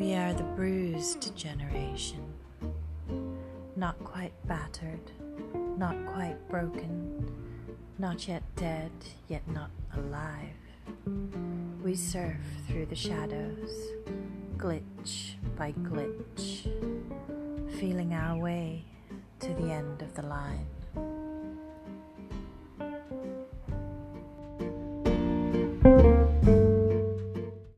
We are the bruised generation, not quite battered, not quite broken, not yet dead, yet not alive. We surf through the shadows, glitch by glitch, feeling our way to the end of the line.